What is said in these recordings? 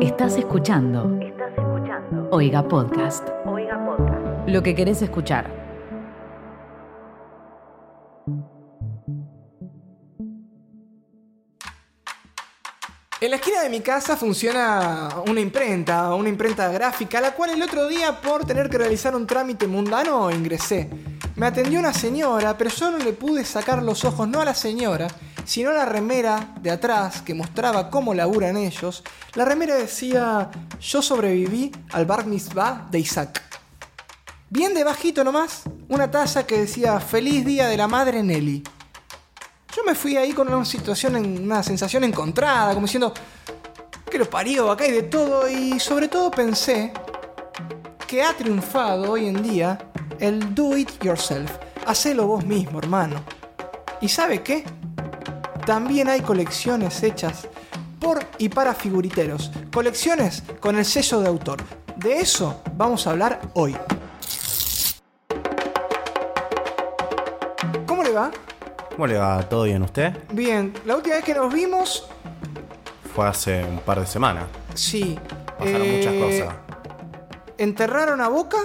Estás escuchando. Estás escuchando. Oiga Podcast. Oiga Podcast. Lo que querés escuchar. En la esquina de mi casa funciona una imprenta, una imprenta gráfica, a la cual el otro día por tener que realizar un trámite mundano ingresé. Me atendió una señora, pero yo no le pude sacar los ojos no a la señora, sino la remera de atrás que mostraba cómo laburan ellos. La remera decía, yo sobreviví al bar mitzvah de Isaac. Bien debajito nomás, una taza que decía, feliz día de la madre Nelly. Yo me fui ahí con una situación, una sensación encontrada, como diciendo, que lo parió, acá hay de todo, y sobre todo pensé que ha triunfado hoy en día el do it yourself. Hacelo vos mismo, hermano. ¿Y sabe qué? También hay colecciones hechas por y para figuriteros. Colecciones con el sello de autor. De eso vamos a hablar hoy. ¿Cómo le va? ¿Cómo le va? ¿Todo bien usted? Bien, la última vez que nos vimos, Fue hace un par de semanas. sí. Pasaron eh, muchas cosas. Enterraron a Boca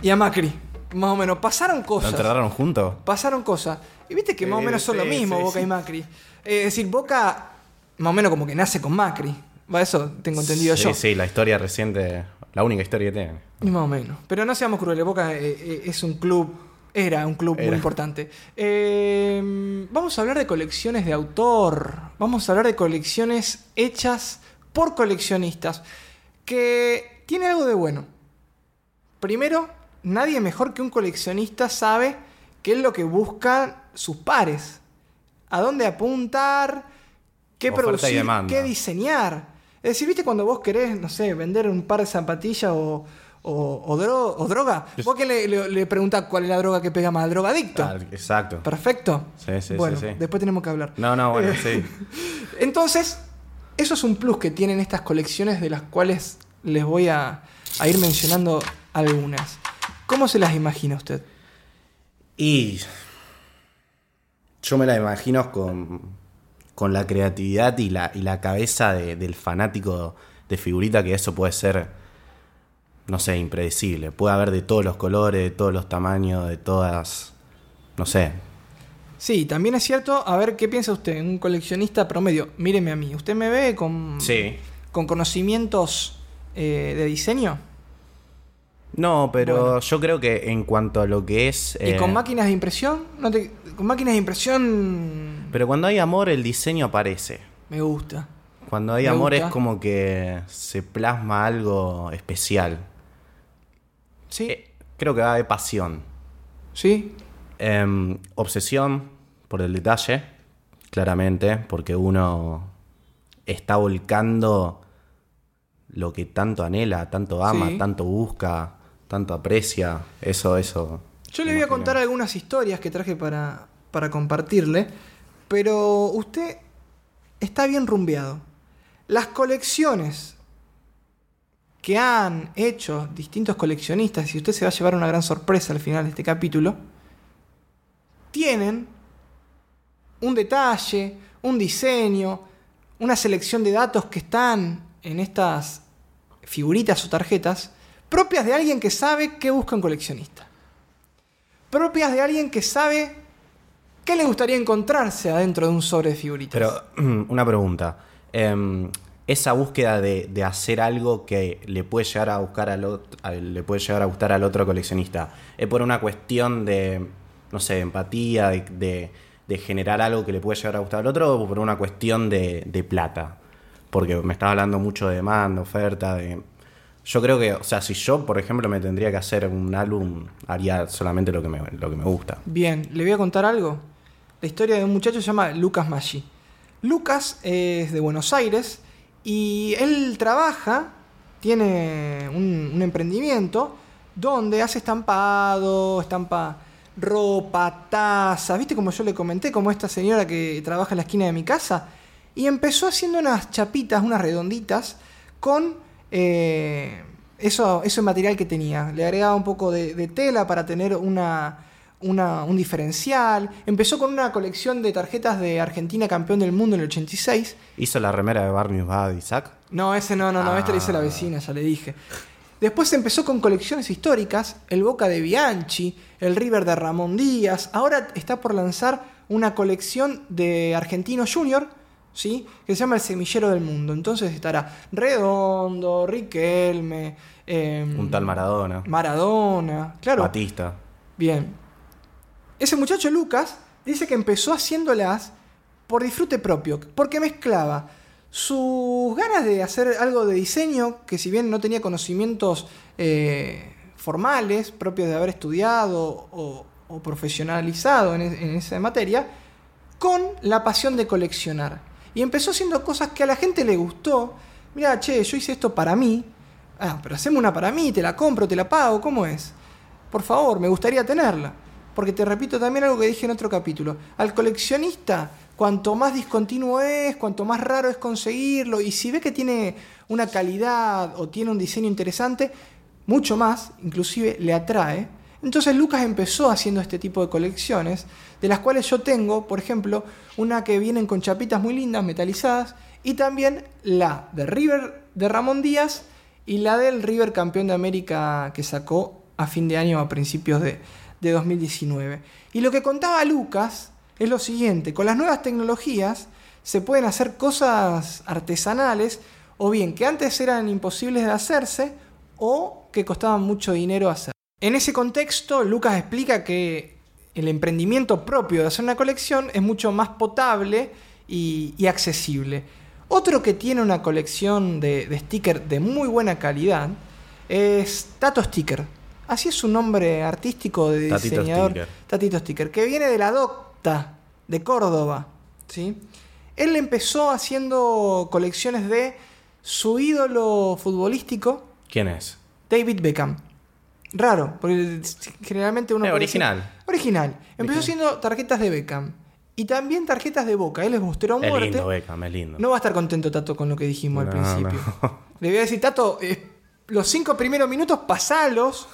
y a Macri. Más o menos. Pasaron ¿Lo cosas. enterraron juntos? Pasaron cosas. Y viste que más o menos son lo sí, mismo, sí, Boca sí. y Macri. Eh, es decir, Boca más o menos como que nace con Macri. Va, eso tengo entendido sí, yo. Sí, la historia reciente, la única historia que tiene. Y Más o menos. Pero no seamos crueles, Boca eh, eh, es un club, era un club muy Era. importante. Eh, vamos a hablar de colecciones de autor. Vamos a hablar de colecciones hechas por coleccionistas. Que tiene algo de bueno. Primero, nadie mejor que un coleccionista sabe qué es lo que buscan sus pares. A dónde apuntar, qué Oferta producir, qué diseñar. Es decir, viste cuando vos querés, no sé, vender un par de zapatillas o, o, o dro- o droga. Vos que le, le, le preguntás cuál es la droga que pega más, drogadicto. Ah, exacto. Perfecto. Sí, sí, bueno, sí, sí. después tenemos que hablar. No, no, bueno, Eh, sí. Entonces, eso es un plus que tienen estas colecciones de las cuales les voy a, a ir mencionando algunas. ¿Cómo se las imagina usted? Y yo me la imagino con, con la creatividad y la, y la cabeza de- del fanático de figurita, que eso puede ser, no sé, impredecible. Puede haber de todos los colores, de todos los tamaños, de todas, no sé. Sí, también es cierto, a ver, ¿qué piensa usted? Un coleccionista promedio. Míreme a mí, ¿usted me ve con, Sí. con conocimientos eh, de diseño? No, pero Bueno. yo creo que en cuanto a lo que es... ¿Y eh, con máquinas de impresión? No te- con máquinas de impresión Pero cuando hay amor, el diseño aparece. me gusta. Cuando hay Me amor gusta. es como que se plasma algo especial. ¿Sí? Eh, creo que va de pasión. ¿Sí? Em, obsesión por el detalle, claramente, porque uno está volcando lo que tanto anhela, tanto ama, Sí. tanto busca, tanto aprecia. Eso, eso. Yo le voy a contar algunas historias que traje para, para compartirle, pero usted está bien rumbeado. Las colecciones que han hecho distintos coleccionistas, y usted se va a llevar una gran sorpresa al final de este capítulo, tienen un detalle, un diseño, una selección de datos que están en estas figuritas o tarjetas propias de alguien que sabe qué busca un coleccionista. Propias de alguien que sabe qué le gustaría encontrarse adentro de un sobre de figuritas. Pero, una pregunta. Em, esa búsqueda de, hacer algo que le puede llegar a buscar al otro, le puede llegar a gustar al otro coleccionista, ¿es por una cuestión de, no sé, de empatía, de, de- de generar algo que le puede llegar a gustar al otro, o por una cuestión de, de plata? Porque me estaba hablando mucho de demanda, oferta, de... Yo creo que, o sea, si yo, por ejemplo, me tendría que hacer un álbum, haría solamente lo que me, lo que me gusta. Bien, le voy a contar algo. La historia de un muchacho se llama Lucas Maggi. Lucas es de Buenos Aires y él trabaja, tiene un, emprendimiento donde hace estampado, estampa ropa, tazas, ¿viste como yo le comenté? Como esta señora que trabaja en la esquina de mi casa. Y empezó haciendo unas chapitas, unas redonditas, con eh, eso, ese material que tenía. Le agregaba un poco de, de tela para tener una, una- un diferencial. Empezó con una colección de tarjetas de Argentina campeón del mundo en el 86. ¿Hizo la remera de Barney Bad Isaac? No, ese no, no, no, este lo hizo la Ah. vecina, ya le dije. Después empezó con colecciones históricas, el Boca de Bianchi, el River de Ramón Díaz. Ahora está por lanzar una colección de Argentino Junior, ¿sí? Que se llama El Semillero del Mundo. Entonces estará Redondo, Riquelme, em, Un tal Maradona. Maradona. Claro. Batista. Bien. Ese muchacho Lucas dice que empezó haciéndolas por disfrute propio, porque mezclaba sus ganas de hacer algo de diseño, que si bien no tenía conocimientos eh, formales, propios de haber estudiado o, o profesionalizado en, en esa materia, con la pasión de coleccionar. Y empezó haciendo cosas que a la gente le gustó. Mira, che, yo hice esto para mí. Ah, pero hacemos una para mí, te la compro, te la pago, ¿cómo es? Por favor, me gustaría tenerla. Porque te repito también algo que dije en otro capítulo. Al coleccionista, cuanto más discontinuo es, cuanto más raro es conseguirlo, y si ve que tiene una calidad o tiene un diseño interesante, mucho más, inclusive le atrae. Entonces Lucas empezó haciendo este tipo de colecciones, de las cuales yo tengo, por ejemplo, una que vienen con chapitas muy lindas, metalizadas, y también la de River de Ramón Díaz y la del River campeón de América que sacó a fin de año a principios de, de 2019. Y lo que contaba Lucas es lo siguiente, con las nuevas tecnologías se pueden hacer cosas artesanales o bien que antes eran imposibles de hacerse o que costaban mucho dinero hacer. En ese contexto, Lucas explica que el emprendimiento propio de hacer una colección es mucho más potable y, y accesible. Otro que tiene una colección de, de stickers de muy buena calidad es Tato Sticker. Así es su nombre artístico de Tatito diseñador. Sticker. Tatito Sticker, que viene de la Docta de Córdoba. ¿sí? Él empezó haciendo colecciones de su ídolo futbolístico, ¿Quién es? David Beckham. Raro, porque generalmente uno. Eh, original. decir- original. Empezó haciendo tarjetas de Beckham. Y también tarjetas de Boca. Él es bostero a Es muerte. lindo, Beckham, es lindo. No va a estar contento Tato con lo que dijimos al principio. no. Le voy a decir, Tato, eh, los cinco primeros minutos pasalos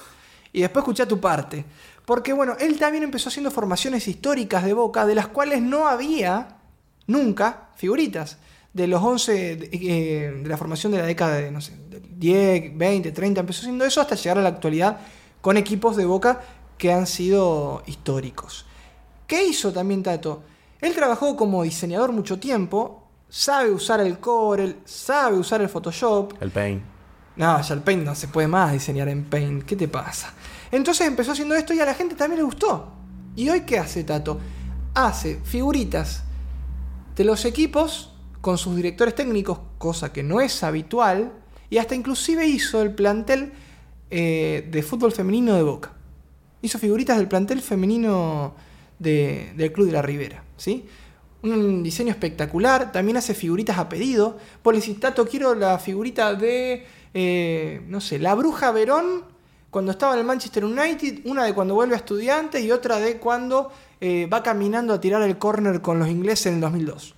y después escucha tu parte. Porque bueno, él también empezó haciendo formaciones históricas de Boca, de las cuales no había nunca figuritas. De los 11 de, eh, de la formación de la década de, no sé, del 10, 20, 30, empezó haciendo eso hasta llegar a la actualidad con equipos de Boca que han sido históricos. ¿Qué hizo también Tato? Él trabajó como diseñador mucho tiempo, sabe usar el Corel, sabe usar el Photoshop. El Pain. No, ya el Paint no se puede más diseñar en Paint. ¿Qué te pasa? Entonces empezó haciendo esto y a la gente también le gustó. ¿Y hoy qué hace Tato? Hace figuritas de los equipos con sus directores técnicos, cosa que no es habitual, y hasta inclusive hizo el plantel eh, de fútbol femenino de Boca. Hizo figuritas del plantel femenino de- del Club de la Ribera, ¿sí? Un diseño espectacular, también hace figuritas a pedido. Vos le decís, Tato, quiero la figurita de, eh, no sé, la Bruja Verón cuando estaba en el Manchester United, una de cuando vuelve a estudiante y otra de cuando eh, va caminando a tirar el córner con los ingleses en el 2002.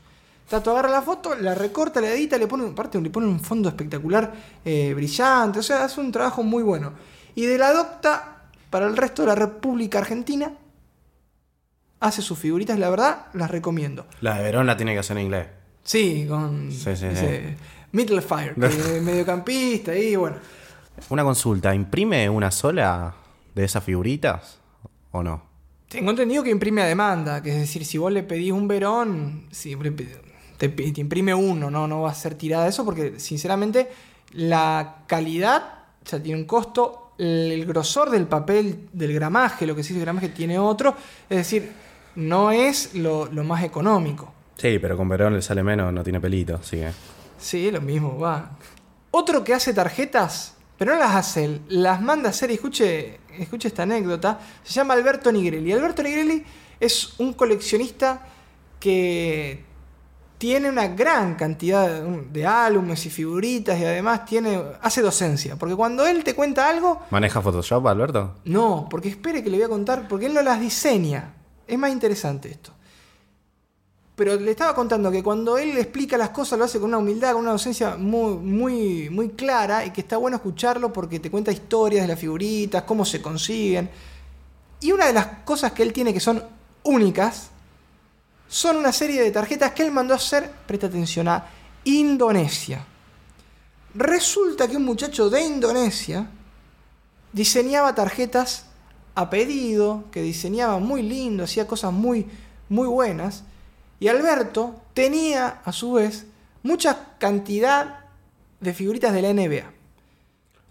Tato agarra la foto, la recorta, la edita, le pone, aparte, le pone un fondo espectacular, eh, brillante, o sea, hace un trabajo muy bueno. Y de la adopta para el resto de la República Argentina, hace sus figuritas, la verdad, las recomiendo. La de Verón la tiene que hacer en inglés. Sí, con Sí, sí, ese Middle Fire, mediocampista y bueno. Una consulta, ¿imprime una sola de esas figuritas o no? Tengo entendido que imprime a demanda, que es decir, si vos le pedís un verón, si le pe- te, imprime uno, no, no va a ser tirada eso, porque sinceramente la calidad ya tiene un costo, el grosor del papel, del gramaje, lo que sí es el gramaje tiene otro, es decir, no es lo, lo más económico. Sí, pero con Verón le sale menos, no tiene pelito, así que... Sí, lo mismo, va. Otro que hace tarjetas, pero no las hace él, las manda a hacer, y escuche, escuche esta anécdota, se llama Alberto Nigrelli. Alberto Nigrelli es un coleccionista que tiene una gran cantidad de- álbumes y figuritas y además tiene, hace docencia, porque cuando él te cuenta algo, ¿Maneja Photoshop, Alberto? no, porque espere que le voy a contar, porque él no las diseña. Es más interesante esto. Pero le estaba contando que cuando él explica las cosas lo hace con una humildad, con una docencia muy, muy, muy clara y que está bueno escucharlo porque te cuenta historias de las figuritas, cómo se consiguen. Y una de las cosas que él tiene que son únicas son una serie de tarjetas que él mandó a hacer, presta atención, a Indonesia. Resulta que un muchacho de Indonesia diseñaba tarjetas a pedido, que diseñaba muy lindo, hacía cosas muy, muy buenas. Y Alberto tenía, a su vez, mucha cantidad de figuritas de la NBA.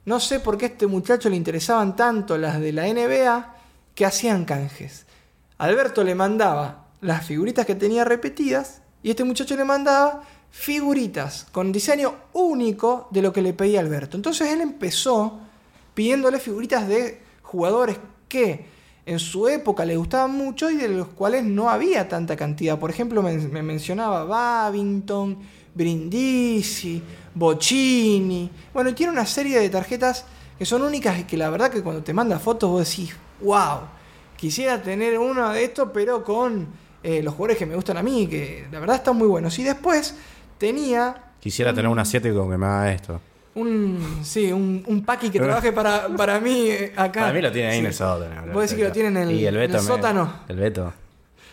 No sé por qué a este muchacho le interesaban tanto las de la NBA que hacían canjes. Alberto le mandaba las figuritas que tenía repetidas y este muchacho le mandaba figuritas con diseño único de lo que le pedía Alberto. Entonces él empezó pidiéndole figuritas de jugadores que en su época le gustaban mucho y de los cuales no había tanta cantidad. Por ejemplo, me, me mencionaba Babington, Brindisi, Bocini. Bueno, y tiene una serie de tarjetas que son únicas y que la verdad que cuando te manda fotos vos decís, wow, quisiera tener uno de estos, pero con eh, los jugadores que me gustan a mí, que la verdad están muy buenos. Y después tenía Quisiera tener un asiático que me haga esto. un, sí, un, un paqui que trabaje para, para mí eh, acá. Para mí lo tiene ahí Sí. en el sótano. Vos decís que lo tiene en el- Y en el Beto me- sótano. El Beto.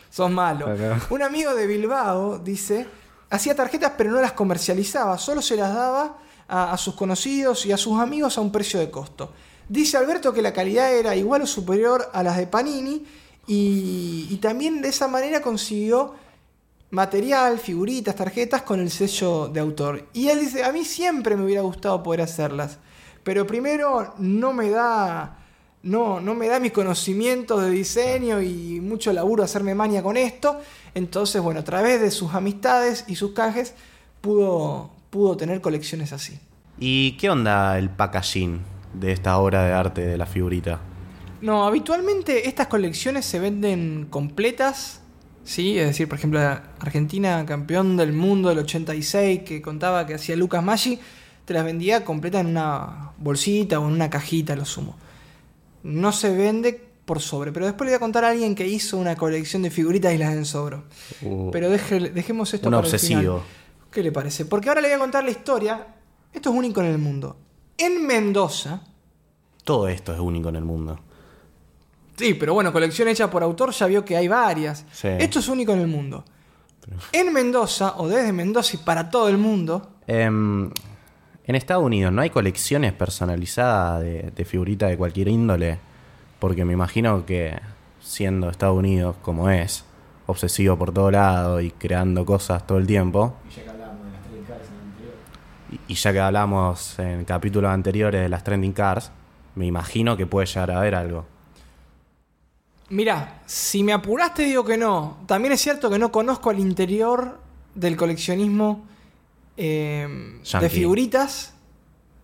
Sos malo. Acá. Un amigo de Bilbao, dice, hacía tarjetas pero no las comercializaba, solo se las daba a, a sus conocidos y a sus amigos a un precio de costo. Dice Alberto que la calidad era igual o superior a las de Panini y, también de esa manera consiguió material, figuritas, tarjetas con el sello de autor. Y él dice, a mí siempre me hubiera gustado poder hacerlas, pero primero no me da no, no me da mis conocimientos de diseño y mucho laburo hacerme maña con esto. Entonces, bueno, a través de sus amistades y sus canjes pudo, pudo tener colecciones así. ¿Y qué onda el packaging de esta obra de arte de la figurita? No, habitualmente estas colecciones se venden completas, ¿sí? Es decir, por ejemplo, Argentina, campeón del mundo del 86, que contaba que hacía Lucas Maggi, te las vendía completas en una bolsita o en una cajita, lo sumo. No se vende por sobre, pero después le voy a contar a alguien que hizo una colección de figuritas y las en sobro. Uh, Pero deje- dejemos esto un para el obsesivo. final. ¿Qué le parece? Porque ahora le voy a contar la historia. Esto es único en el mundo. En Mendoza, Todo esto es único en el mundo. Sí, pero bueno, colección hecha por autor ya vio que hay varias. Sí. Esto es único en el mundo. En Mendoza, o desde Mendoza y para todo el mundo, Em, en Estados Unidos no hay colecciones personalizadas de, de figuritas de cualquier índole. Porque me imagino que siendo Estados Unidos como es, obsesivo por todo lado y creando cosas todo el tiempo. Y y ya que hablamos en capítulos anteriores de las trending cars, me imagino que puede llegar a haber algo. Mira, si me apuraste digo que no. También es cierto que no conozco al interior del coleccionismo eh, de figuritas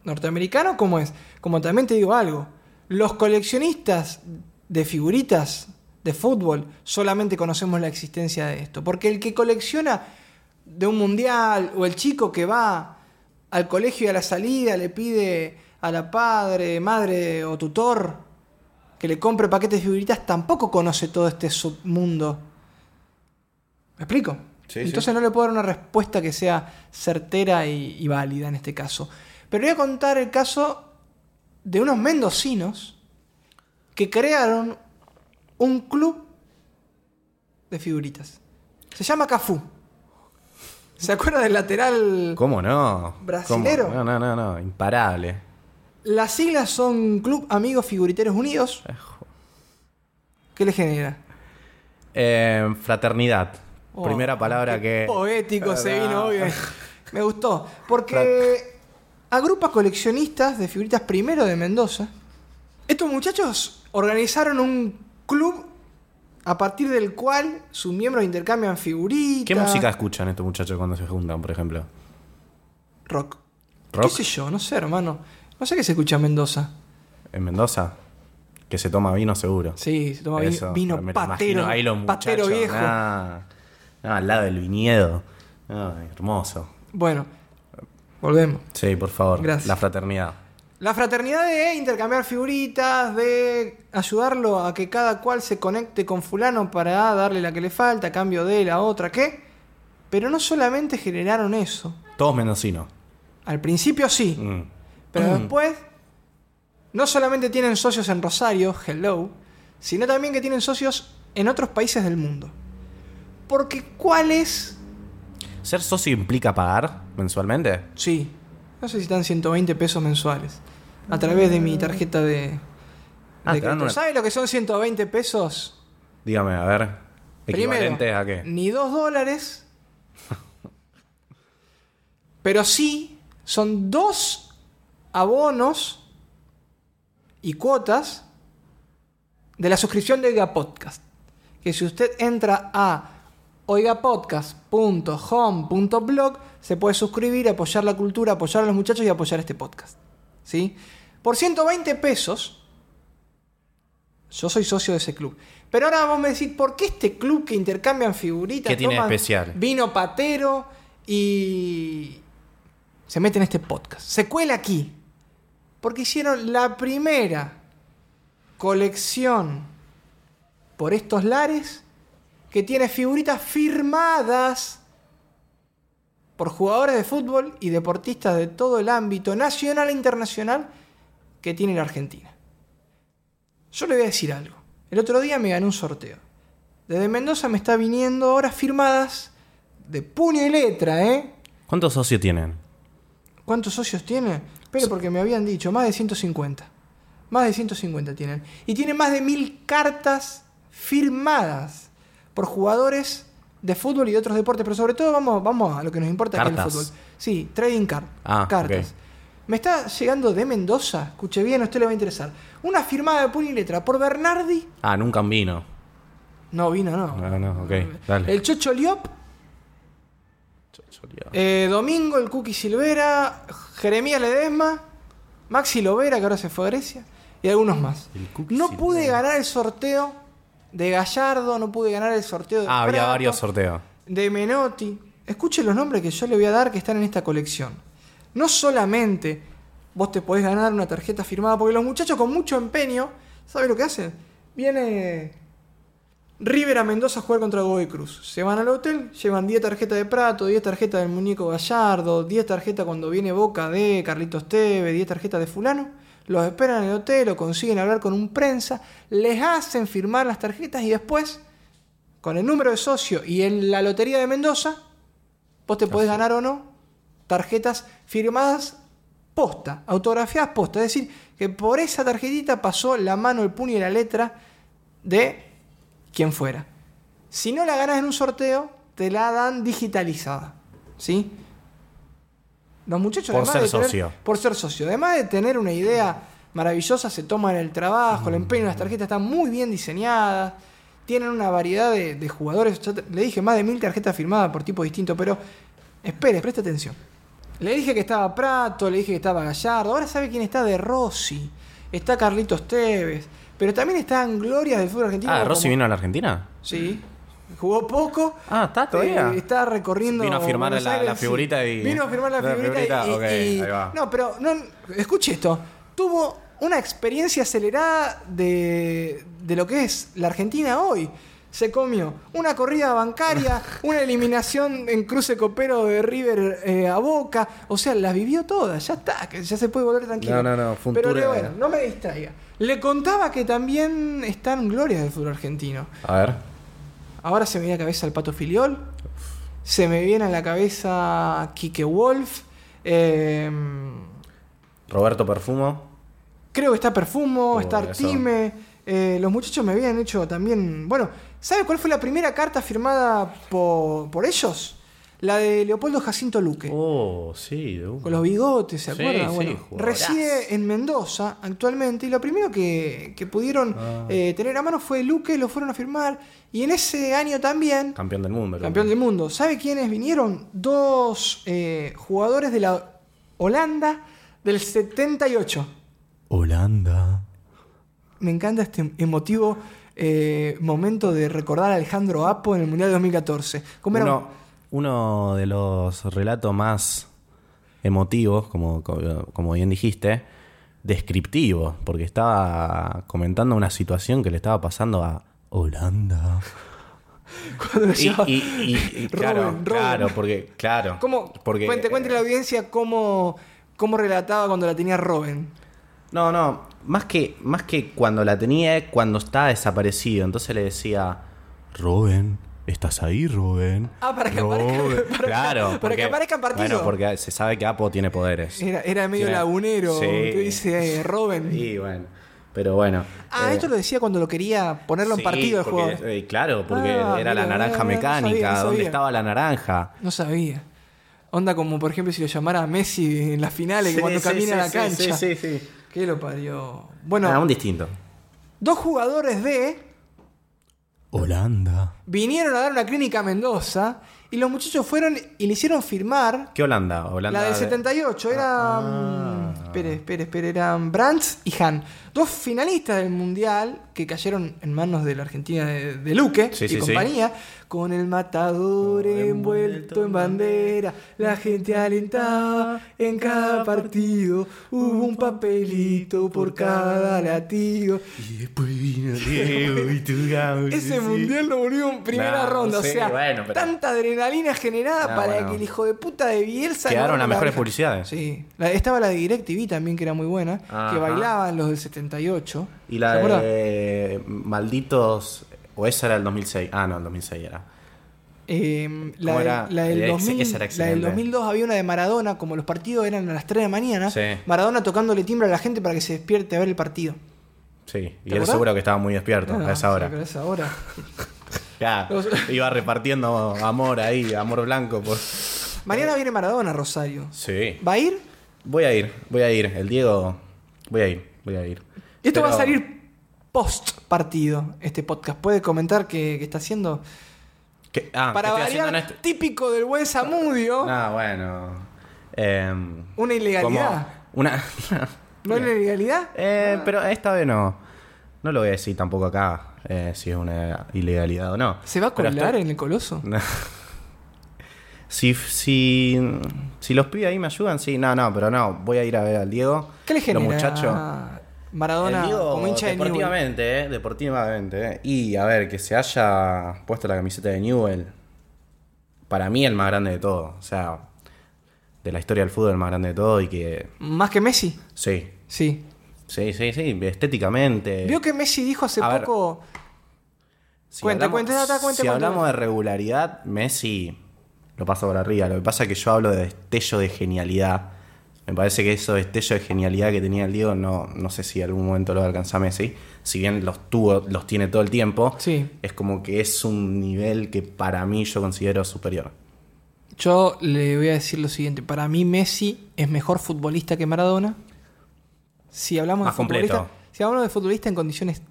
norteamericano, ¿cómo es? Como también te digo algo, los coleccionistas de figuritas de fútbol solamente conocemos la existencia de esto. Porque el que colecciona de un mundial o el chico que va al colegio y a la salida le pide a la padre, madre o tutor que le compre paquetes de figuritas tampoco conoce todo este submundo. ¿Me explico? Sí, Entonces no le puedo dar una respuesta que sea certera y, y válida en este caso. Pero voy a contar el caso de unos mendocinos que crearon un club de figuritas. Se llama Cafú. ¿Se acuerda del lateral? ¿Cómo no? ¿Brasilero? ¿Cómo? No, no, no, no, imparable. Las siglas son Club Amigos Figuriteros Unidos. ¿Qué le genera? Eh, fraternidad. Oh, Primera palabra que. Poético se vino hoy. Me gustó. Porque agrupa coleccionistas de figuritas primero de Mendoza. Estos muchachos organizaron un club a partir del cual sus miembros intercambian figuritas. ¿Qué música escuchan estos muchachos cuando se juntan, por ejemplo? Rock. ¿Rock? ¿Qué sé yo? No sé, hermano. No sé qué se escucha en Mendoza. ¿En Mendoza? Que se toma vino seguro. Sí, se toma Eso, vino me patero. ahí los patero muchachos, viejo. nah, nah, al lado del viñedo. Hermoso. Bueno, volvemos. Sí, por favor. Gracias. La fraternidad. La fraternidad de intercambiar figuritas, de ayudarlo a que cada cual se conecte con fulano para darle la que le falta a cambio de la otra, ¿qué? Pero no solamente generaron eso. Todos mendocinos. Al principio sí, Mm. Pero Mm. después no solamente tienen socios en Rosario, hello, sino también que tienen socios en otros países del mundo. Porque ¿cuál es? ¿Ser socio implica pagar mensualmente? Sí, no sé si están 120 pesos mensuales. A través de mi tarjeta de... Ah, de una- ¿Sabes lo que son 120 pesos? Dígame, a ver. ¿Equivalente Primero, a qué? Ni 2 dólares. pero sí son dos abonos y cuotas de la suscripción de Oiga Podcast. Que si usted entra a oigapodcast.home.blog se puede suscribir, apoyar la cultura, apoyar a los muchachos y apoyar este podcast. ¿Sí? Por 120 pesos, yo soy socio de ese club. Pero ahora vos me decís, ¿por qué este club que intercambian figuritas? ¿Qué tiene toman especial? Vino patero y se mete en este podcast. Se cuela aquí. Porque hicieron la primera colección por estos lares que tiene figuritas firmadas por jugadores de fútbol y deportistas de todo el ámbito nacional e internacional que tiene la Argentina. Yo le voy a decir algo. El otro día me gané un sorteo. Desde Mendoza me está viniendo horas firmadas de puño y letra, ¿eh? ¿Cuántos socios tienen? ¿Cuántos socios tiene? Pero porque me habían dicho, más de 150. Más de 150 tienen. Y tiene más de mil cartas firmadas por jugadores de fútbol y de otros deportes. Pero sobre todo vamos, vamos a lo que nos importa que es el fútbol. Sí, trading card. Ah, cartas. Me está llegando de Mendoza, escuche bien, a usted le va a interesar. Una firmada de puño y letra por Bernardi. Ah, nunca un vino. No, vino, no. No, no, ok, dale. El Chocho Liop, eh, Domingo, el Cookie Silvera, Jeremías Ledesma, Maxi Lovera, que ahora se fue a Grecia, y algunos más. No Silvera. pude ganar el sorteo de Gallardo, no pude ganar el sorteo de Ah, había varios sorteos. de Menotti. Escuchen los nombres que yo le voy a dar que están en esta colección. No solamente vos te podés ganar una tarjeta firmada, porque los muchachos con mucho empeño, ¿sabes lo que hacen? Viene River a Mendoza a jugar contra Godoy Cruz. Se van al hotel, llevan 10 tarjetas de Prato, 10 tarjetas del muñeco Gallardo, 10 tarjetas cuando viene Boca de Carlitos Teve, 10 tarjetas de fulano. Los esperan en el hotel o consiguen hablar con un prensa, les hacen firmar las tarjetas y después, con el número de socio y en la lotería de Mendoza, vos te podés ganar o no tarjetas firmadas posta, autografiadas posta. Es decir, que por esa tarjetita pasó la mano, el puño y la letra de quien fuera. Si no la ganas en un sorteo, te la dan digitalizada. ¿Sí? Los muchachos, Por además ser de tener- socio. por ser socio. Además de tener una idea maravillosa, se toman el trabajo, el empeño, las tarjetas están muy bien diseñadas. Tienen una variedad de, de jugadores. Te- le dije más de mil tarjetas firmadas por tipo distinto, pero espere, preste atención. Le dije que estaba Prato, le dije que estaba Gallardo. Ahora sabe quién está de Rossi. Está Carlitos Tevez. Pero también están glorias del fútbol argentino. Ah, ¿Rossi como- vino a la Argentina? Sí. Jugó poco. Ah, está todavía. Eh, está recorriendo. Vino a firmar la- Aires, la figurita y- Vino a firmar la, la figurita, figurita, y, ok, y- ahí va. No, pero no, escuche esto. Tuvo una experiencia acelerada de, de lo que es la Argentina hoy. Se comió una corrida bancaria, una eliminación en cruce copero de River eh, a Boca. O sea, las vivió todas. Ya está, que ya se puede volver tranquilo. No, no, no, un Pero bueno, no me distraiga. Le contaba que también están glorias del fútbol argentino. A ver. Ahora se me viene a la cabeza el Pato Filiol. Se me viene a la cabeza Kike Wolf. eh, Roberto Perfumo. creo que está Perfumo, Oh, está. Artime. eh, los muchachos me habían hecho también. Bueno, ¿sabe cuál fue la primera carta firmada por, por ellos? La de Leopoldo Jacinto Luque. Oh, sí. de. Con los bigotes, ¿se Sí, acuerdan? sí, bueno, jugadorazo. reside en Mendoza actualmente y lo primero que, que pudieron Ah. eh, tener a mano fue Luque, lo fueron a firmar y en ese año también Campeón del mundo. Campeón del mundo. ¿Sabe quiénes vinieron? Dos eh, jugadores de la Holanda del 78. Holanda. Me encanta este emotivo eh, momento de recordar a Alejandro Apo en el Mundial de 2014. ¿Cómo era? Uno, uno de los relatos más emotivos, como, como bien dijiste, descriptivos, porque estaba comentando una situación que le estaba pasando a Holanda. Cuando Y, decía- y- y- y claro, Robin, Robin. claro, porque, claro. ¿Cómo? porque, cuente, cuente a la audiencia cómo, cómo relataba cuando la tenía Robin. No, no, más que, más que cuando la tenía, cuando estaba desaparecido. Entonces le decía, Robin, ¿estás ahí, Robin? Ah, para que Robin". aparezca- para- claro, para porque- que aparezcan partidos. Bueno, porque se sabe que Apo tiene poderes. Era, era medio Tiene- lagunero. Sí. Que dice eh, Robin. Y bueno, pero bueno. Ah, eh, esto lo decía cuando lo quería ponerlo en sí, partido de porque, jugador. eh, claro, porque Ah, era la mira, naranja no, no mecánica. sabía, no ¿Dónde estaba la naranja? No sabía. Onda como, por ejemplo, si lo llamara a Messi en las finales, Sí, cuando sí, camina sí, a la sí, cancha. Sí, sí, sí. ¿Qué lo parió? Bueno, Ah, un distinto. dos jugadores de Holanda. vinieron a dar una clínica a Mendoza y los muchachos fueron y le hicieron firmar ¿Qué Holanda? Holanda la del de- 78. Eran. Ah. Espere, espere, espere. Eran Brands y Han. Dos finalistas del mundial que cayeron en manos de la Argentina de, de Luque Sí, y sí, sí. compañía. Con el matador envuelto en bandera. La gente alentaba en cada partido. Hubo un papelito por cada latido. Y después vino Diego y tu Ese mundial lo volvió en primera ronda. o sea, bueno, pero- tanta adrenalina generada No, para bueno. que el hijo de puta de Bielsa. Quedaron las la mejores publicidades. Sí. La- estaba la de DirecTV también, que era muy buena. Ajá. Que bailaban los del 78. Y ¿Se la de Malditos. O esa era el 2006. Ah, no, el 2006 era. Eh, la, ¿Cómo de- era? la del Esa- 2000 esa era la del excelente. 2002 había una de Maradona, como los partidos eran a las 3 de la mañana. Sí. Maradona tocándole timbre a la gente para que se despierte a ver el partido. Sí, y ¿Te él acordás? seguro que estaba muy despierto Ah, a esa hora. sí, pero a esa hora. Ya, iba repartiendo amor ahí, amor blanco. Por... Mañana viene Maradona, a Rosario. Sí. ¿Va a ir? Voy a ir, voy a ir. El Diego. Voy a ir, voy a ir. Y esto va a salir post partido, este podcast. ¿Puede comentar qué, qué está haciendo? ¿Qué? Ah, Para ¿qué estoy haciendo variar, este- típico del buen Samudio, Ah, bueno. Em, una ilegalidad. como Una. ¿No una ilegalidad? Eh, pero esta vez no. No lo voy a decir tampoco acá eh, si es una ilegalidad o no. ¿Se va a colar estoy- en el coloso? No. Si, si, si los pibes ahí me ayudan, sí. No, no, pero no. Voy a ir a ver al Diego. ¿Qué le genera Los muchachos. Maradona Diego, como hincha de deportivamente, eh, deportivamente. eh. Y a ver, que se haya puesto la camiseta de Newell. Para mí el más grande de todo. O sea, de la historia del fútbol el más grande de todo y que... ¿Más que Messi? Sí, Sí. Sí, sí, sí. Estéticamente... Vio que Messi dijo hace A ver, poco... Si Cuenta, hablamos, si hablamos de regularidad, Messi lo pasa por arriba. Lo que pasa es que yo hablo de destello de genialidad. Me parece que esos destellos de genialidad que tenía el Diego, no, no sé si algún momento lo alcanza Messi. Si bien los tuvo, los tiene todo el tiempo, Sí. es como que es un nivel que para mí yo considero superior. Yo le voy a decir lo siguiente. Para mí Messi es mejor futbolista que Maradona. Si hablamos Más de futbolista, completo. si hablamos de futbolista en condiciones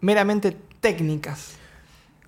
meramente técnicas.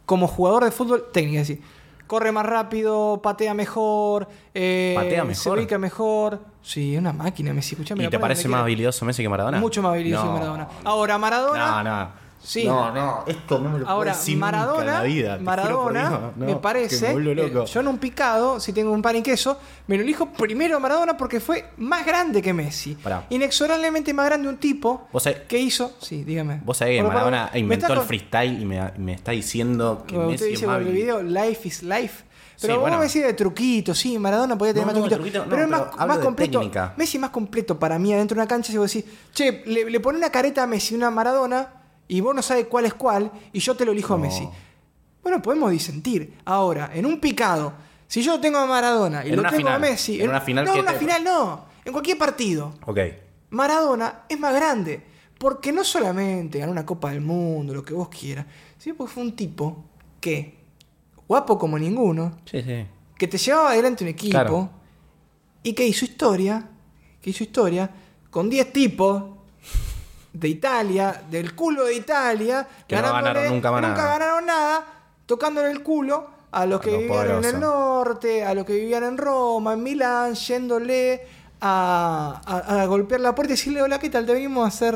Como jugador de fútbol, técnica, es decir, corre más rápido, patea mejor, eh, ¿Patea se mejor? ubica mejor. Sí, es una máquina, Messi. Escuchame, ¿Y te parece más habilidoso Messi que Maradona? Mucho más habilidoso No. que Maradona. Ahora, Maradona. No, no. Sí. No, no, esto no me lo Ahora, puedo Maradona, la vida, Maradona Dios. No, me parece, me vuelvo eh, loco. yo en un picado, si tengo un pan y queso, me lo elijo primero a Maradona porque fue más grande que Messi. Pará. Inexorablemente más grande un tipo Vos sabés- que hizo, sí, dígame. Vos sabés que Maradona inventó el freestyle y me, me está diciendo que Messi Usted es dice más con el video Life is Life. Pero Sí, vos bueno. me decís de truquito, sí, Maradona podía tener No, más no, truquito. no, pero es más, más completo. técnica. Messi es más completo para mí adentro de una cancha. Si vos decís, che, le, le pone una careta a Messi una Maradona y vos no sabes cuál es cuál y yo te lo elijo a. Messi. Bueno, podemos disentir. Ahora, en un picado, si yo tengo a Maradona y En lo tengo a Messi. en una final no, en una te- final no. En cualquier partido. Ok. Maradona es más grande. Porque no solamente ganó una Copa del Mundo, lo que vos quieras, sino porque fue un tipo que, guapo como ninguno, Sí, sí. que te llevaba adelante un equipo Claro. y que hizo historia, que hizo historia con 10 tipos de Italia, del culo de Italia, Que no ganándole- ganaron nunca más nada. ganaron nada, tocándole el culo a los A que los vivían en el norte, a los que vivían en Roma, en Milán, yéndole a, a- a golpear la puerta y decirle, hola, ¿qué tal? Te venimos a hacer,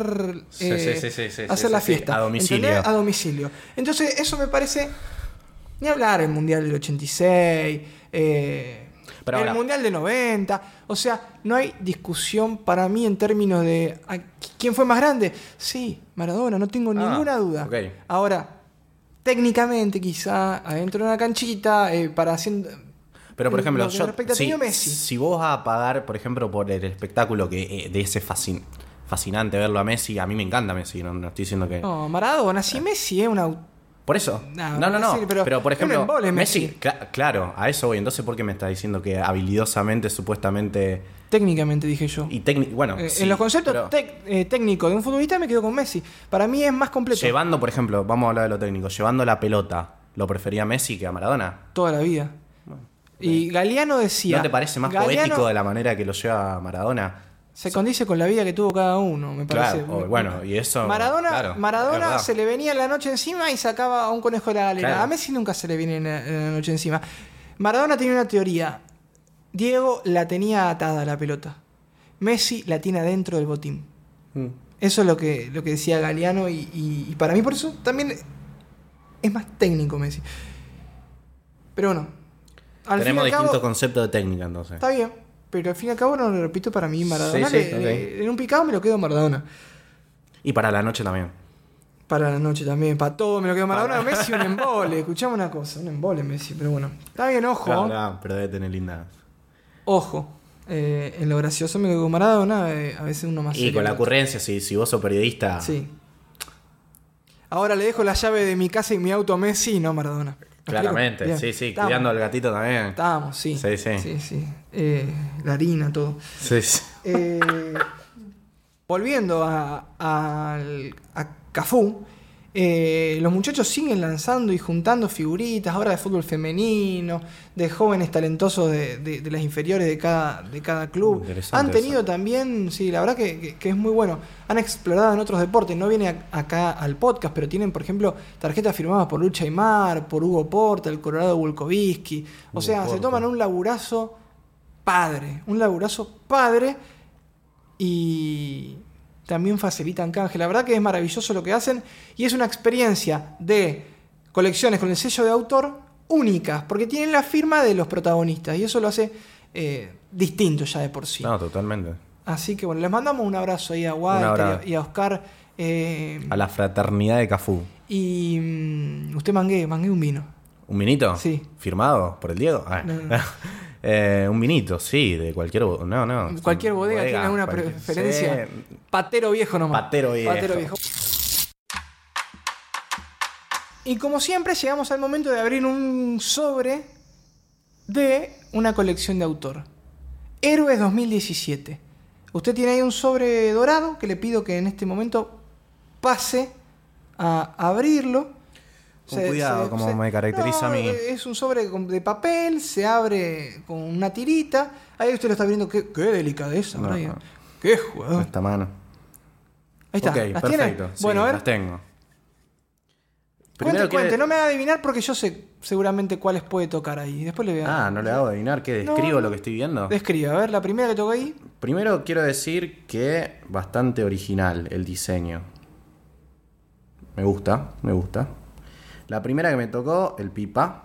eh, sí, sí, sí, hacer la fiesta. a domicilio. ¿entendés? A domicilio. Entonces, eso me parece... Ni hablar el Mundial del 86, eh, Pero el ahora- Mundial del 90. O sea, no hay discusión para mí en términos de ¿a quién fue más grande. Sí, Maradona, no tengo Ah, ninguna duda. ok. Ahora, técnicamente quizá, adentro de una canchita, eh, para haciendo... Pero por lo ejemplo, yo, si, Messi. si vos vas a pagar, por ejemplo, por el espectáculo que eh, de ese fascin- fascinante verlo a Messi. A mí me encanta Messi, no, no estoy diciendo que. No, Maradona, si Messi es una. au- Por eso. No, No, no, pero, pero por ejemplo, embole, Messi, Messi. cla- claro, a eso voy. Entonces, ¿por qué me está diciendo que habilidosamente, supuestamente. Técnicamente dije yo. Y. Bueno, Eh, sí, en los conceptos eh, técnicos de un futbolista me quedo con Messi. Para mí es más completo. Llevando, por ejemplo, vamos a hablar de lo técnico, llevando la pelota, ¿lo prefería Messi que a Maradona? Toda la vida. Y Galeano decía. ¿No te parece más Galeano poético de la manera que lo lleva Maradona? Se condice con la vida que tuvo cada uno, me parece. Claro, o- bueno, y eso. Maradona, claro, Maradona se le venía la noche encima y sacaba a un conejo de la galera. Claro. A Messi nunca se le viene la, la noche encima. Maradona tenía una teoría. Diego la tenía atada a la pelota. Messi la tiene adentro del botín. Mm. Eso es lo que, lo que decía Galeano y, y- y para mí por eso también es más técnico Messi. Pero bueno, al Tenemos distintos conceptos de técnica entonces. está bien. Pero al fin y al cabo, no lo repito, para mí Maradona, Sí, sí, le- en un picado me lo quedo Maradona. Y para la noche también. Para la noche también, para todo me lo quedo Maradona. Messi un embole, escuchame una cosa, un embole Messi, pero bueno. Está bien, ojo, Claro, claro, pero debe tener linda. ojo. Eh, en lo gracioso me quedo con Maradona, eh, a veces uno más Y con la ocurrencia, si, si vos sos periodista. Sí. Ahora le dejo la llave de mi casa y mi auto a Messi y no a Maradona. Claramente, sí, sí, Estamos, cuidando al gatito también. Estamos, sí. Sí, sí. Sí, sí. Eh, la harina, todo. Sí, sí. Eh, volviendo a, a Cafú, eh, los muchachos siguen lanzando y juntando figuritas ahora de fútbol femenino, de jóvenes talentosos de, de- de las inferiores de cada, de cada club. Han tenido también, sí, la verdad que, que- que es muy bueno. Han explorado en otros deportes, no viene a- acá al podcast, pero tienen, por ejemplo, tarjetas firmadas por Lucha Aymar, por Hugo Porta, el Colorado Volkovitsky. O Hugo sea, se toman un laburazo padre, un laburazo padre y también facilitan canje. La verdad que es maravilloso lo que hacen y es una experiencia de colecciones con el sello de autor únicas, porque tienen la firma de los protagonistas y eso lo hace eh, distinto ya de por sí. No, totalmente. Así que bueno, les mandamos un abrazo ahí a Walter abrazo. y a, y a Oscar. eh, A la fraternidad de Cafú. y mm, usted mangué, mangué un vino. ¿Un vinito? Sí. ¿Firmado por el Diego? Ah. No, no. Eh, un vinito, sí, de cualquier. bo- No, no. Cualquier bodega, tiene alguna preferencia. Sí. Patero viejo nomás. Patero viejo. Patero viejo. Y como siempre, llegamos al momento de abrir un sobre de una colección de autor. Héroes 2017. Usted tiene ahí un sobre dorado que le pido que en este momento pase a abrirlo. Con cuidado, como me caracteriza a mí. Es un sobre de papel, se abre con una tirita. Ahí usted lo está viendo. Qué, qué delicadeza, No, Brian. no. Qué jugador. Esta mano. Ahí está. Ok, ¿Las perfecto. tiene? sí, bueno, a ver. las tengo. Cuente, cuente. No me haga adivinar porque yo sé seguramente cuáles puede tocar ahí. Después le voy a... Ah, no le hago adivinar que describo no. lo que estoy viendo. Describa. A ver, la primera que tocó ahí. Primero quiero decir que bastante original el diseño. Me gusta, me gusta. La primera que me tocó, el pipa.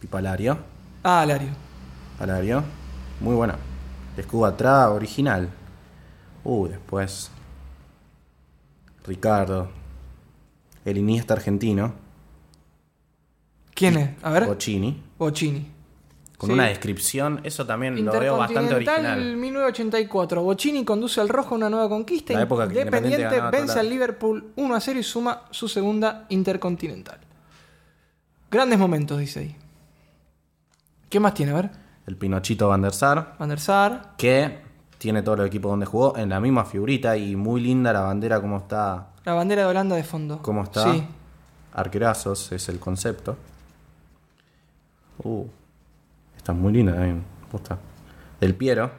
Pipa Alario. Ah, Alario. Alario. Muy buena. El escudo atrás, original. Uh, después. Ricardo. El Iniesta argentino. ¿Quién es? A ver. Bocini. Bocini. Con Sí. una descripción. Eso también lo veo bastante original. 1984. Bocini conduce al rojo a una nueva conquista. La época que Independiente vence al Liverpool 1 a 0 y suma su segunda intercontinental. Grandes momentos, dice ahí. ¿Qué más tiene? A ver. El Pinochito Van der Sar. Van der Sar. que tiene todos los equipos donde jugó en la misma figurita y muy linda la bandera como está La bandera de Holanda de fondo. cómo está Sí. arquerazos es el concepto uh está muy linda también posta. el Piero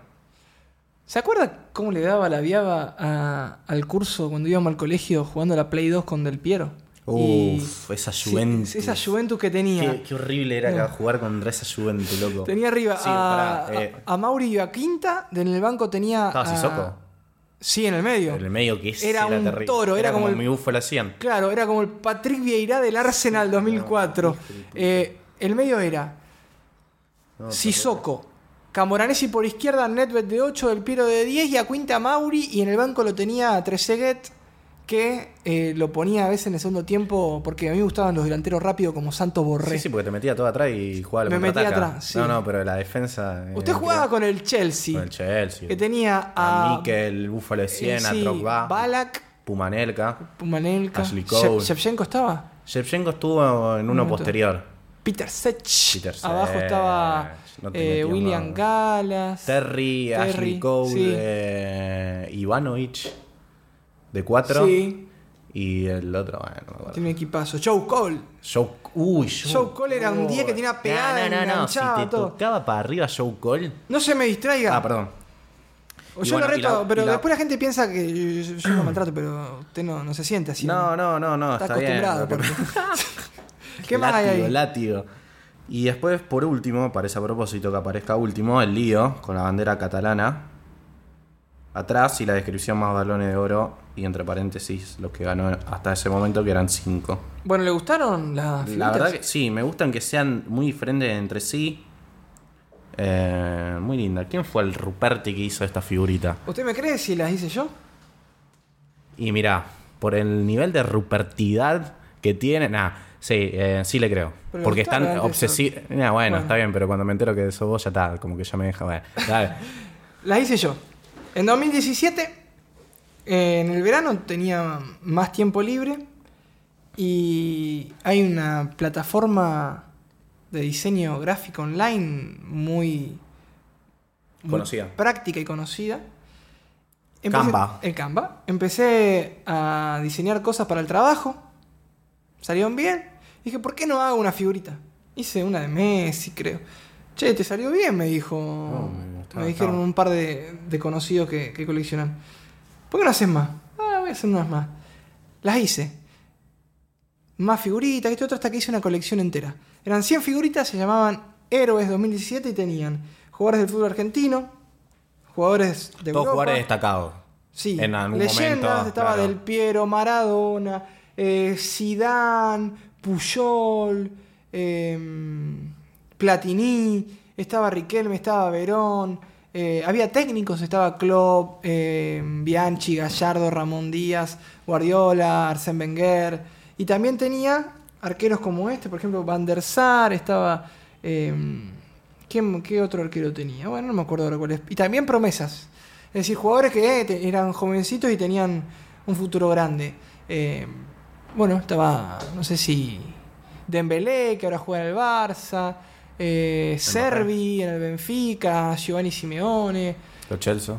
¿Se acuerda cómo le daba la viaba a- al curso cuando íbamos al colegio jugando a la Play 2 con Del Piero? Y- Uf, esa Sí, Juventus. esa Juventus que tenía. qué, qué horrible era que jugar contra esa Juventus loco Tenía arriba Sí, a, pará, eh, a, a Mauri y a Quinta, en el banco tenía. estaba a- Sissoko Sí, en el medio. en el medio que ese Era un terrible. toro, era como el- mi bufo la hacían Claro, era como el Patrick Vieira del Arsenal 2004. Eh, el medio era Sissoko, Camoranesi por izquierda, Nedved de 8, Del Piero de 10 y a Quinta Mauri. Y en el banco lo tenía a Trezeguet, que eh, lo ponía a veces en el segundo tiempo porque a mí me gustaban los delanteros rápidos como Santos Borré. Sí, sí, porque te metía todo atrás y jugaba Me metía atrás, sí. No, no, pero la defensa. Usted eh, jugaba con el Chelsea, con el Chelsea. que tenía a a, Mikel, Búfalo de Siena, eh, sí, Drogba, Balak, Pumanelka. Pumanelka, Ashley Cole. Shevchenko estaba, Shevchenko estuvo en uno posterior. Peter Sech, Peter abajo Sech, estaba no eh, William nada. Gallas, Terry, Terry, Ashley Cole, sí. eh, Ivanovic, de 4. Sí, Y el otro, bueno, no me acuerdo. tiene un equipazo, Joe Cole, Joe, uy, Joe, Joe Cole era un 10 que tenía pegada, No, no, no. Si te todo. tocaba para arriba Joe Cole. no se me distraiga. Ah, perdón. O yo bueno, lo reto, la- pero la- después la gente piensa que yo, yo lo maltrato, pero usted no, no se siente así. No, no, no, no, Está está, bien. acostumbrado. Porque- ¿Qué más hay ahí? látigo. Y después, por último, parece a propósito que aparezca último, el lío con la bandera catalana. Atrás y la descripción más balones de oro. Y entre paréntesis, los que ganó hasta ese momento, que eran cinco. Bueno, ¿le gustaron las La figuritas? verdad que sí, me gustan que sean muy diferentes entre sí. Eh, muy linda. ¿Quién fue el Ruperti que hizo esta figurita? ¿Usted me cree si las hice yo? Y mira, por el nivel de rupertidad que tiene, nah, sí, eh, sí le creo. Pero Porque están obsesivos. bueno, Bueno. está bien, pero cuando me entero que sos vos ya está, como que ya me deja. Bueno, dale. Las hice yo. En 2017, eh, en el verano, tenía más tiempo libre y hay una plataforma de diseño gráfico online muy, muy Conocida. práctica y conocida. Canva. El Canva. Empecé a diseñar cosas para el trabajo. Salieron bien. Dije, ¿por qué no hago una figurita? Hice una de Messi, creo. Che, ¿te salió bien? Me dijo. me dijeron un par de, de conocidos que, que coleccionan. ¿Por qué no haces más? Ah, voy a hacer unas más. Las hice. Más figuritas, esto otro hasta que hice una colección entera. Eran 100 figuritas, se llamaban Héroes 2017 y tenían jugadores del fútbol argentino, jugadores de Todos Europa. jugadores destacados. Sí, En algún leyendas, momento, estaba claro. Del Piero, Maradona, eh, Zidane, Puyol, eh, Platini, estaba Riquelme, estaba Verón, eh, había técnicos, estaba Klopp, eh, Bianchi, Gallardo, Ramón Díaz, Guardiola, Arsène Wenger, y también tenía arqueros como este, por ejemplo, Van der Sar, estaba... ¿quién- ¿Qué otro arquero tenía? Bueno, no me acuerdo ahora cuál es. Y también promesas. Es decir, jugadores que eh, eran jovencitos y tenían un futuro grande. Bueno, estaba, no sé si Dembélé, que ahora juega en el Barça, eh, Servi en el Benfica, Giovanni Simeone. Los Chelsea.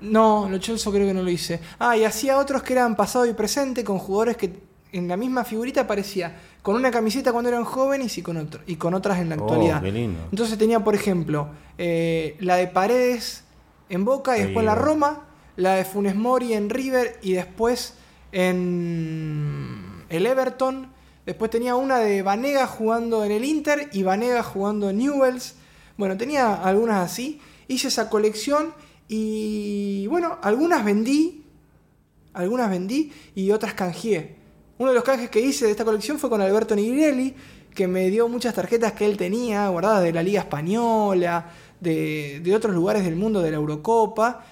No, lo Chelsea creo que no lo hice. Ah, y hacía otros que eran pasado y presente con jugadores que en la misma figurita aparecía con una camiseta cuando eran jóvenes y con, otro, y con otras en la Oh, actualidad. qué lindo. Entonces tenía, por ejemplo, eh, la de Paredes en Boca y después en la. Roma, la de Funes Mori en River y después en el Everton. Después tenía una de Vanega jugando en el Inter y Vanega jugando en Newells. Bueno, tenía algunas así. Hice esa colección y bueno, algunas vendí, algunas vendí y otras canjeé. Uno de los canjes que hice de esta colección fue con Alberto Nigrelli, que me dio muchas tarjetas que él tenía guardadas de la Liga Española, de, de otros lugares del mundo, de la Eurocopa.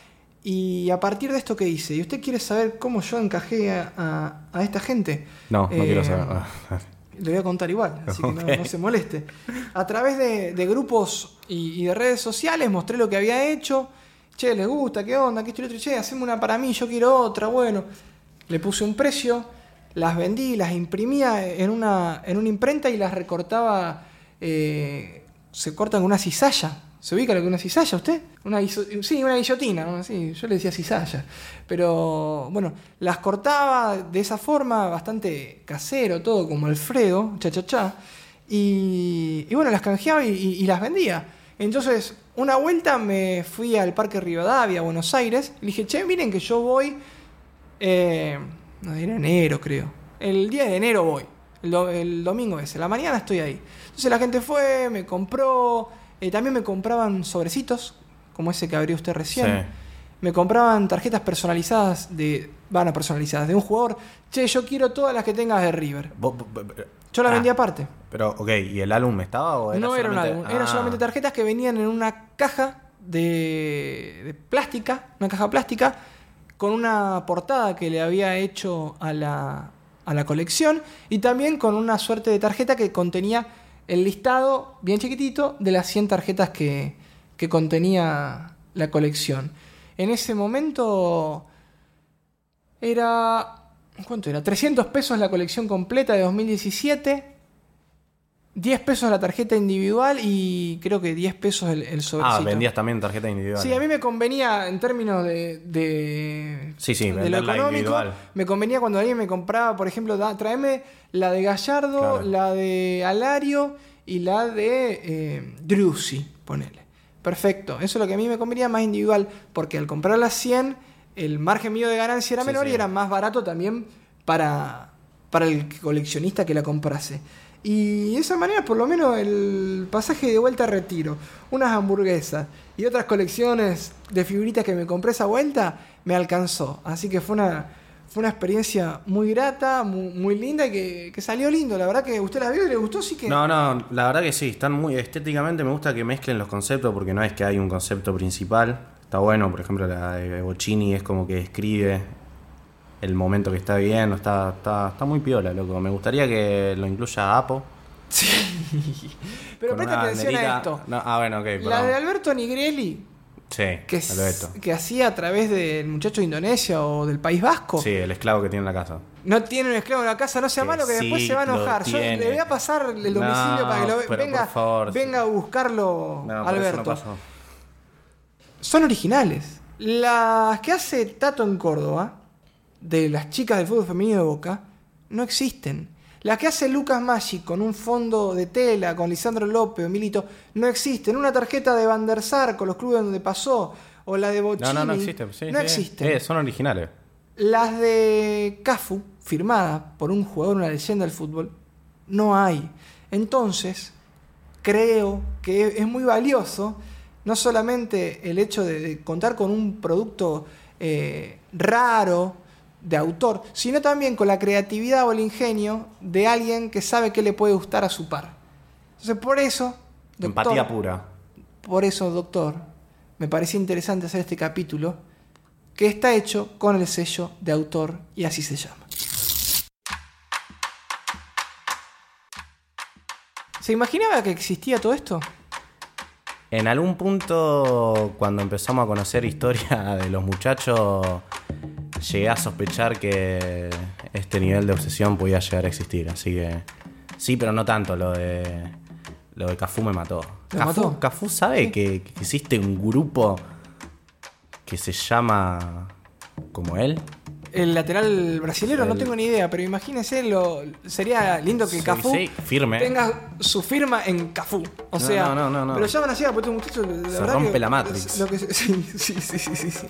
Y a partir de esto que hice, ¿y usted quiere saber cómo yo encajé a, a- a esta gente? No, no Eh, quiero saber. Le voy a contar igual, así que no- se moleste. A través de, de grupos y, y de redes sociales mostré lo que había hecho. Che, ¿les gusta? ¿Qué onda? ¿Qué esto y otro? Che, haceme una para mí, yo quiero otra. Bueno, le puse un precio, las vendí, las imprimía en una, en una imprenta y las recortaba. eh, se cortan con una cizalla. ¿Se ubica lo que una cizalla usted? Una sí, una guillotina, ¿no? Yo le decía cizalla. Pero bueno, las cortaba de esa forma, bastante casero, todo como Alfredo, cha cha cha. Y, y bueno, las canjeaba y, las vendía. Entonces, una vuelta me fui al Parque Rivadavia, Buenos Aires, y dije, che, miren que yo voy. Eh, no, era enero, creo. El día de enero voy. El domingo ese. La mañana estoy ahí. Entonces la gente fue, me compró. Eh, también me compraban sobrecitos, como ese que abrió usted recién. Sí. Me compraban tarjetas personalizadas de. Van a personalizadas, de un jugador. Che, yo quiero todas las que tengas de River. Vos- vos- vos- Yo las Ah, vendía aparte. Pero, ok, ¿y el álbum estaba o era no era un álbum, era Ah. solamente tarjetas que venían en una caja de, de plástica, una caja plástica, con una portada que le había hecho a la, a la colección y también con una suerte de tarjeta que contenía el listado bien chiquitito de las 100 tarjetas que, que contenía la colección. En ese momento era... ¿Cuánto era? 300 pesos la colección completa de 2017. 10 pesos la tarjeta individual y creo que 10 pesos el, el sobrecito. Ah, vendías también tarjeta individual. Sí, a mí me convenía en términos de, de, Sí, sí, de lo económico. individual. Me convenía cuando alguien me compraba, por ejemplo, da, tráeme la de Gallardo, Claro. la de Alario y la de eh, Drusy, ponele. Perfecto, eso es lo que a mí me convenía más individual, porque al comprar las 100, el margen mío de ganancia era Sí, menor sí. y era más barato también para, para el coleccionista que la comprase. Y de esa manera, por lo menos, el pasaje de vuelta a retiro, unas hamburguesas y otras colecciones de figuritas que me compré esa vuelta, me alcanzó. Así que fue una, fue una experiencia muy grata, muy, muy linda y que, salió lindo. La verdad que usted la vio y le gustó, sí que. No, no, la verdad que sí, están muy estéticamente, me gusta que mezclen los conceptos porque no es que hay un concepto principal. Está bueno, por ejemplo, la de Bocini es como que describe el momento que está viviendo, está, está, está muy piola, loco. Me gustaría que lo incluya Apo. Sí. Pero presta atención a esto. No, ah, bueno, ok, La de Alberto Nigrelli, Sí, que, que hacía a través del muchacho de Indonesia o del País Vasco. Sí, el esclavo que tiene en la casa. No tiene un esclavo en la casa, no sea Que malo que después se va a enojar. Yo le voy a pasar el domicilio No, para que lo venga, favor, venga a buscarlo No, Alberto. Son originales. Las que hace Tato en Córdoba, de las chicas del fútbol femenino de Boca, no existen. Las que hace Lucas Maggi con un fondo de tela, con Lisandro López o Milito, no existen. Una tarjeta de Van der Sar con los clubes donde pasó, o la de Bochini. No, no, no existe. Sí, no sí. existen. Eh, son originales. Las de Cafu, firmadas por un jugador, una leyenda del fútbol, no hay. Entonces, creo que es muy valioso no solamente el hecho de, de contar con un producto eh, raro de autor, sino también con la creatividad o el ingenio de alguien que sabe que le puede gustar a su par. Entonces, por eso, doctor, Empatía pura. por eso, doctor, me parecía interesante hacer este capítulo que está hecho con el sello de autor y así se llama. ¿Se imaginaba que existía todo esto? En algún punto, cuando empezamos a conocer historia de los muchachos, llegué a sospechar que este nivel de obsesión podía llegar a existir. Así que sí, pero no tanto. Lo de lo de Cafú me mató. ¿Lo Cafú, mató? Cafú sabe que, que existe un grupo que se llama como él. El lateral brasilero, no tengo ni idea, pero imagínense, lo, sería lindo que Sí, Cafú sí, firme. tenga su firma en Cafú. O No, sea, no, no, no, no. pero llaman así a este muchacho. la Se verdad rompe que- la Matrix. Lo que, se- sí, sí, sí, sí, sí, sí.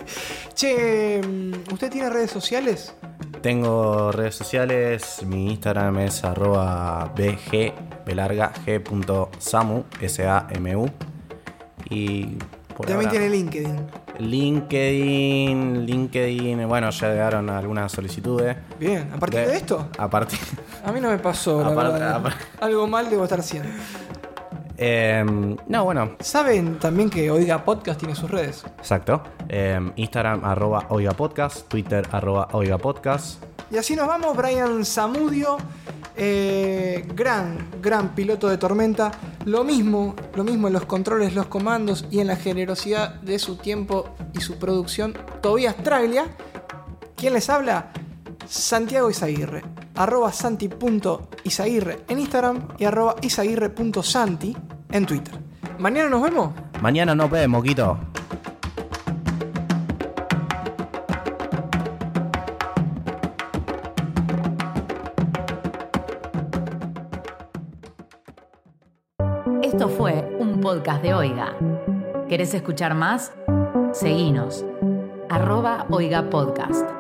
Che, mm, ¿usted tiene redes sociales? Tengo redes sociales, mi Instagram es arroba bg belarga g.samu, S-A-M-U. Y por También ahora- tiene LinkedIn. LinkedIn, LinkedIn, bueno, ya llegaron algunas solicitudes. Bien, a partir de, esto, A partir. a mí no me pasó, la verdad. Algo mal debo estar haciendo. Em, no, bueno, Saben también que Oiga Podcast tiene sus redes. exacto. Em, Instagram arroba oiga podcast, Twitter arroba oiga podcast. Y así nos vamos, Brian Zamudio, eh, gran, gran piloto de tormenta. Lo mismo, lo mismo en los controles, los comandos y en la generosidad de su tiempo y su producción. Tobias Traglia. ¿Quién les habla? Santiago Izaguirre. Arroba santi.izaguirre en Instagram y arroba izaguirre.santi en Twitter. Mañana nos vemos. Mañana nos vemos, Quito. Podcast de Oiga. ¿Querés escuchar más? Seguinos. Arroba Oiga Podcast.